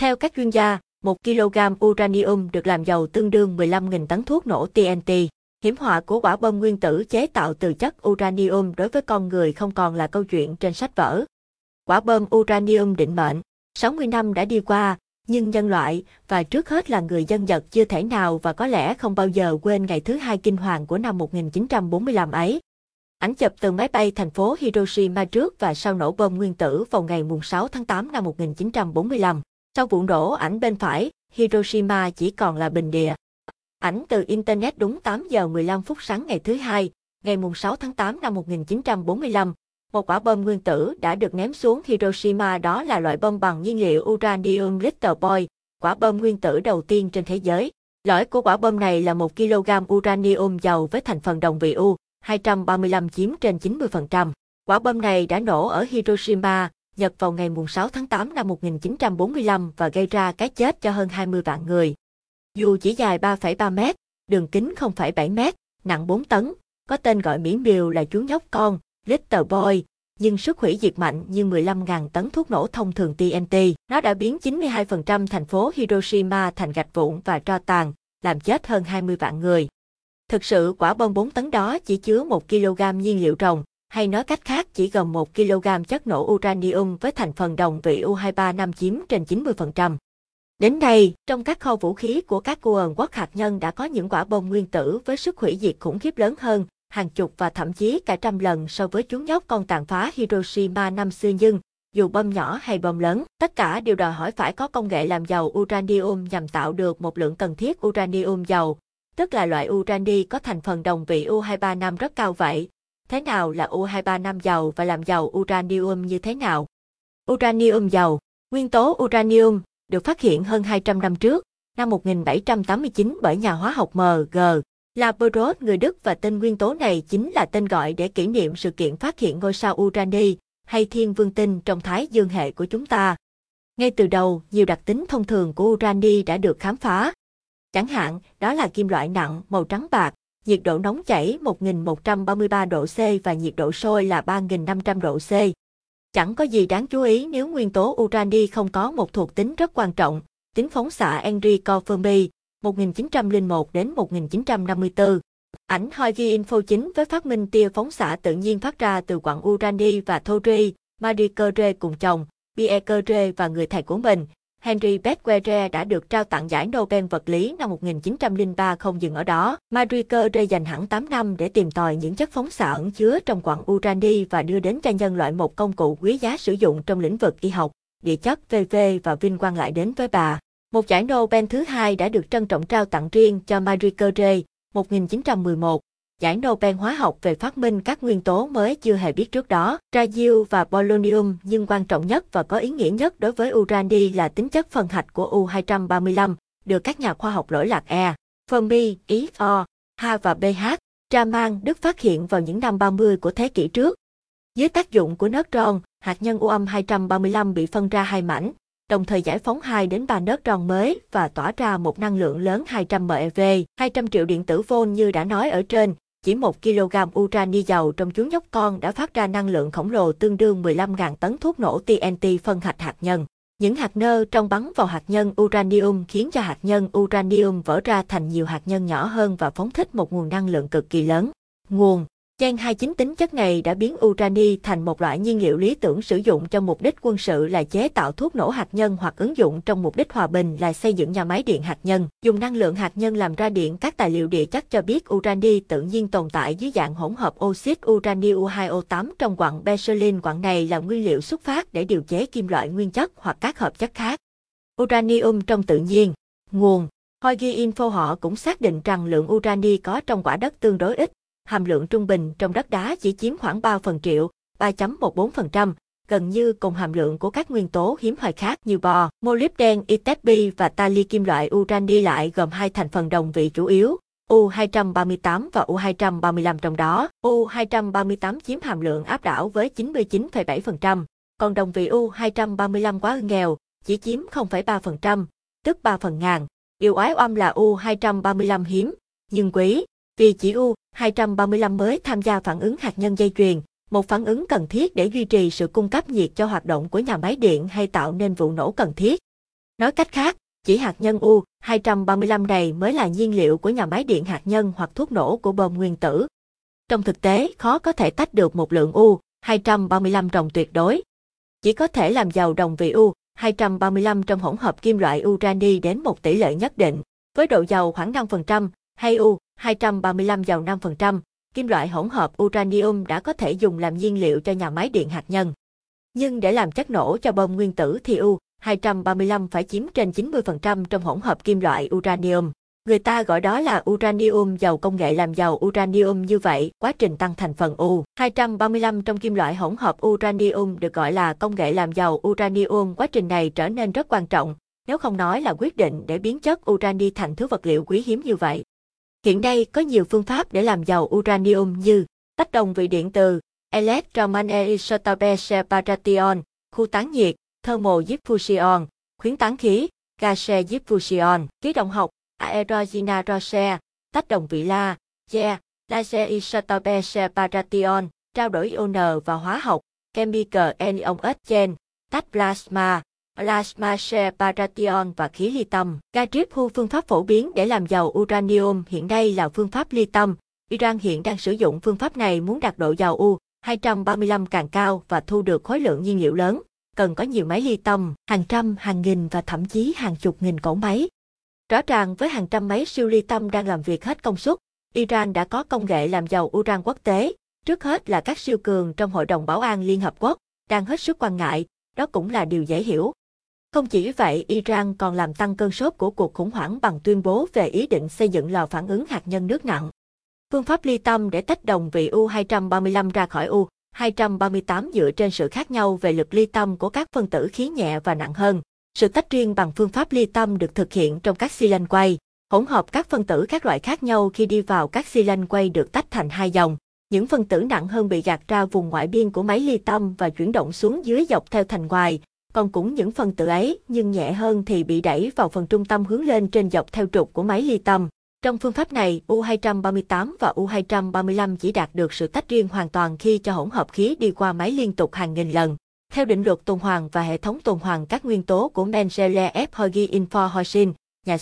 Theo các chuyên gia, 1 kg uranium được làm giàu tương đương 15.000 tấn thuốc nổ TNT. Hiểm họa của quả bom nguyên tử chế tạo từ chất uranium đối với con người không còn là câu chuyện trên sách vở. Quả bom uranium định mệnh, 60 năm đã đi qua, nhưng nhân loại, và trước hết là người dân Nhật chưa thể nào và có lẽ không bao giờ quên ngày thứ hai kinh hoàng của năm 1945 ấy. Ảnh chụp từ máy bay thành phố Hiroshima trước và sau nổ bom nguyên tử vào ngày 6 tháng 8 năm 1945. Sau vụ nổ ảnh bên phải, Hiroshima chỉ còn là bình địa. Ảnh từ Internet đúng 8 giờ 15 phút sáng ngày thứ hai, ngày 6 tháng 8 năm 1945, một quả bom nguyên tử đã được ném xuống Hiroshima đó là loại bom bằng nhiên liệu uranium Little Boy, quả bom nguyên tử đầu tiên trên thế giới. Lõi của quả bom này là 1 kg uranium giàu với thành phần đồng vị U, 235 chiếm trên 90%. Quả bom này đã nổ ở Hiroshima, Nhật vào ngày 6 tháng 8 năm 1945 và gây ra cái chết cho hơn 20 vạn người. Dù chỉ dài 3,3 mét, đường kính 0,7 mét, nặng 4 tấn, có tên gọi mỹ miều là chú nhóc con, Little Boy, nhưng sức hủy diệt mạnh như 15.000 tấn thuốc nổ thông thường TNT. Nó đã biến 92% thành phố Hiroshima thành gạch vụn và tro tàn, làm chết hơn 20 vạn người. Thực sự quả bom 4 tấn đó chỉ chứa 1 kg nhiên liệu rồng, hay nói cách khác chỉ gồm 1 kg chất nổ uranium với thành phần đồng vị U235 chiếm trên 90%. Đến nay, trong các kho vũ khí của các quân quốc hạt nhân đã có những quả bom nguyên tử với sức hủy diệt khủng khiếp lớn hơn, hàng chục và thậm chí cả trăm lần so với chú nhóc con tàn phá Hiroshima năm xưa nhưng, dù bom nhỏ hay bom lớn, tất cả đều đòi hỏi phải có công nghệ làm giàu uranium nhằm tạo được một lượng cần thiết uranium giàu, tức là loại urani có thành phần đồng vị U235 rất cao vậy. Thế nào là U235 giàu và làm giàu uranium như thế nào? Uranium giàu, nguyên tố uranium, được phát hiện hơn 200 năm trước, năm 1789 bởi nhà hóa học M.G. Labrod người Đức và tên nguyên tố này chính là tên gọi để kỷ niệm sự kiện phát hiện ngôi sao Urani hay thiên vương tinh trong thái dương hệ của chúng ta. Ngay từ đầu, nhiều đặc tính thông thường của Urani đã được khám phá. Chẳng hạn, đó là kim loại nặng, màu trắng bạc, nhiệt độ nóng chảy 1133 độ C và nhiệt độ sôi là 3500 độ C. Chẳng có gì đáng chú ý nếu nguyên tố urani không có một thuộc tính rất quan trọng, tính phóng xạ Enrico Fermi, 1901 đến 1954. Ảnh Hoi ghi info chính với phát minh tia phóng xạ tự nhiên phát ra từ quặng urani và thori, Marie Curie cùng chồng, Pierre Curie và người thầy của mình, Henry Becquerel đã được trao tặng giải Nobel vật lý năm 1903 không dừng ở đó. Marie Curie dành hẳn 8 năm để tìm tòi những chất phóng xạ ẩn chứa trong quặng urani và đưa đến cho nhân loại một công cụ quý giá sử dụng trong lĩnh vực y học, địa chất, VV và vinh quang lại đến với bà. Một giải Nobel thứ hai đã được trân trọng trao tặng riêng cho Marie Curie, 1911, giải Nobel hóa học về phát minh các nguyên tố mới chưa hề biết trước đó, Radium và polonium, nhưng quan trọng nhất và có ý nghĩa nhất đối với urani là tính chất phân hạch của U235, được các nhà khoa học lỗi lạc E, Fermi, ý O, H và BH, Raman, Đức phát hiện vào những năm 30 của thế kỷ trước. Dưới tác dụng của neutron, hạt nhân U 235 bị phân ra hai mảnh, đồng thời giải phóng 2 đến 3 nớt tròn mới và tỏa ra một năng lượng lớn 200 MeV, 200 triệu điện tử volt như đã nói ở trên. Chỉ 1 kg urani giàu trong chú nhóc con đã phát ra năng lượng khổng lồ tương đương 15.000 tấn thuốc nổ TNT phân hạch hạt nhân. Những hạt nơ trong bắn vào hạt nhân uranium khiến cho hạt nhân uranium vỡ ra thành nhiều hạt nhân nhỏ hơn và phóng thích một nguồn năng lượng cực kỳ lớn. Nguồn Gen 29 tính chất này đã biến urani thành một loại nhiên liệu lý tưởng sử dụng cho mục đích quân sự là chế tạo thuốc nổ hạt nhân hoặc ứng dụng trong mục đích hòa bình là xây dựng nhà máy điện hạt nhân. Dùng năng lượng hạt nhân làm ra điện các tài liệu địa chất cho biết urani tự nhiên tồn tại dưới dạng hỗn hợp oxit urani U2O8 trong quặng Beryllium. Quặng này là nguyên liệu xuất phát để điều chế kim loại nguyên chất hoặc các hợp chất khác. Uranium trong tự nhiên Nguồn Hoigi Info họ cũng xác định rằng lượng urani có trong quả đất tương đối ít, hàm lượng trung bình trong đất đá chỉ chiếm khoảng 3 phần triệu, 3.14%, gần như cùng hàm lượng của các nguyên tố hiếm hoi khác như bò, molybden, itesbi và tali kim loại urani lại gồm hai thành phần đồng vị chủ yếu, U238 và U235 trong đó. U238 chiếm hàm lượng áp đảo với 99,7%, còn đồng vị U235 quá nghèo, chỉ chiếm 0,3%, tức 3 phần ngàn. Điều oái oăm là U235 hiếm, nhưng quý, vì chỉ U 235 mới tham gia phản ứng hạt nhân dây chuyền, một phản ứng cần thiết để duy trì sự cung cấp nhiệt cho hoạt động của nhà máy điện hay tạo nên vụ nổ cần thiết. Nói cách khác, chỉ hạt nhân U-235 này mới là nhiên liệu của nhà máy điện hạt nhân hoặc thuốc nổ của bom nguyên tử. Trong thực tế, khó có thể tách được một lượng U-235 rồng tuyệt đối. Chỉ có thể làm giàu đồng vị U-235 trong hỗn hợp kim loại urani đến một tỷ lệ nhất định, với độ giàu khoảng 5% hay U. 235 dầu 5%, kim loại hỗn hợp uranium đã có thể dùng làm nhiên liệu cho nhà máy điện hạt nhân. Nhưng để làm chất nổ cho bom nguyên tử thì U-235 phải chiếm trên 90% trong hỗn hợp kim loại uranium. Người ta gọi đó là uranium giàu công nghệ làm giàu uranium như vậy, quá trình tăng thành phần U-235 trong kim loại hỗn hợp uranium được gọi là công nghệ làm giàu uranium. Quá trình này trở nên rất quan trọng, nếu không nói là quyết định để biến chất urani thành thứ vật liệu quý hiếm như vậy. Hiện nay có nhiều phương pháp để làm giàu uranium như tách đồng vị điện từ electromagnetic separation, khu tán nhiệt, thermal diffusion, khuyến tán khí, gase diffusion, khí động học, aerogeneration, tách đồng vị la, yeah, laser separation, trao đổi ion và hóa học, chemical anion exchange, tách plasma, plasma Paration và khí ly tâm. Gadrip phương pháp phổ biến để làm giàu uranium hiện nay là phương pháp ly tâm. Iran hiện đang sử dụng phương pháp này muốn đạt độ giàu U 235 càng cao và thu được khối lượng nhiên liệu lớn, cần có nhiều máy ly tâm, hàng trăm, hàng nghìn và thậm chí hàng chục nghìn cỗ máy. Rõ ràng với hàng trăm máy siêu ly tâm đang làm việc hết công suất, Iran đã có công nghệ làm giàu uran quốc tế, trước hết là các siêu cường trong Hội đồng Bảo an Liên Hợp Quốc, đang hết sức quan ngại, đó cũng là điều dễ hiểu. Không chỉ vậy, Iran còn làm tăng cơn sốt của cuộc khủng hoảng bằng tuyên bố về ý định xây dựng lò phản ứng hạt nhân nước nặng. Phương pháp ly tâm để tách đồng vị U-235 ra khỏi U-238 dựa trên sự khác nhau về lực ly tâm của các phân tử khí nhẹ và nặng hơn. Sự tách riêng bằng phương pháp ly tâm được thực hiện trong các xi lanh quay. Hỗn hợp các phân tử các loại khác nhau khi đi vào các xi lanh quay được tách thành hai dòng. Những phân tử nặng hơn bị gạt ra vùng ngoại biên của máy ly tâm và chuyển động xuống dưới dọc theo thành ngoài, còn cũng những phần tử ấy nhưng nhẹ hơn thì bị đẩy vào phần trung tâm hướng lên trên dọc theo trục của máy ly tâm. Trong phương pháp này, U238 và U235 chỉ đạt được sự tách riêng hoàn toàn khi cho hỗn hợp khí đi qua máy liên tục hàng nghìn lần. Theo định luật tuần hoàn và hệ thống tuần hoàn các nguyên tố của Mendeleev Huygens Info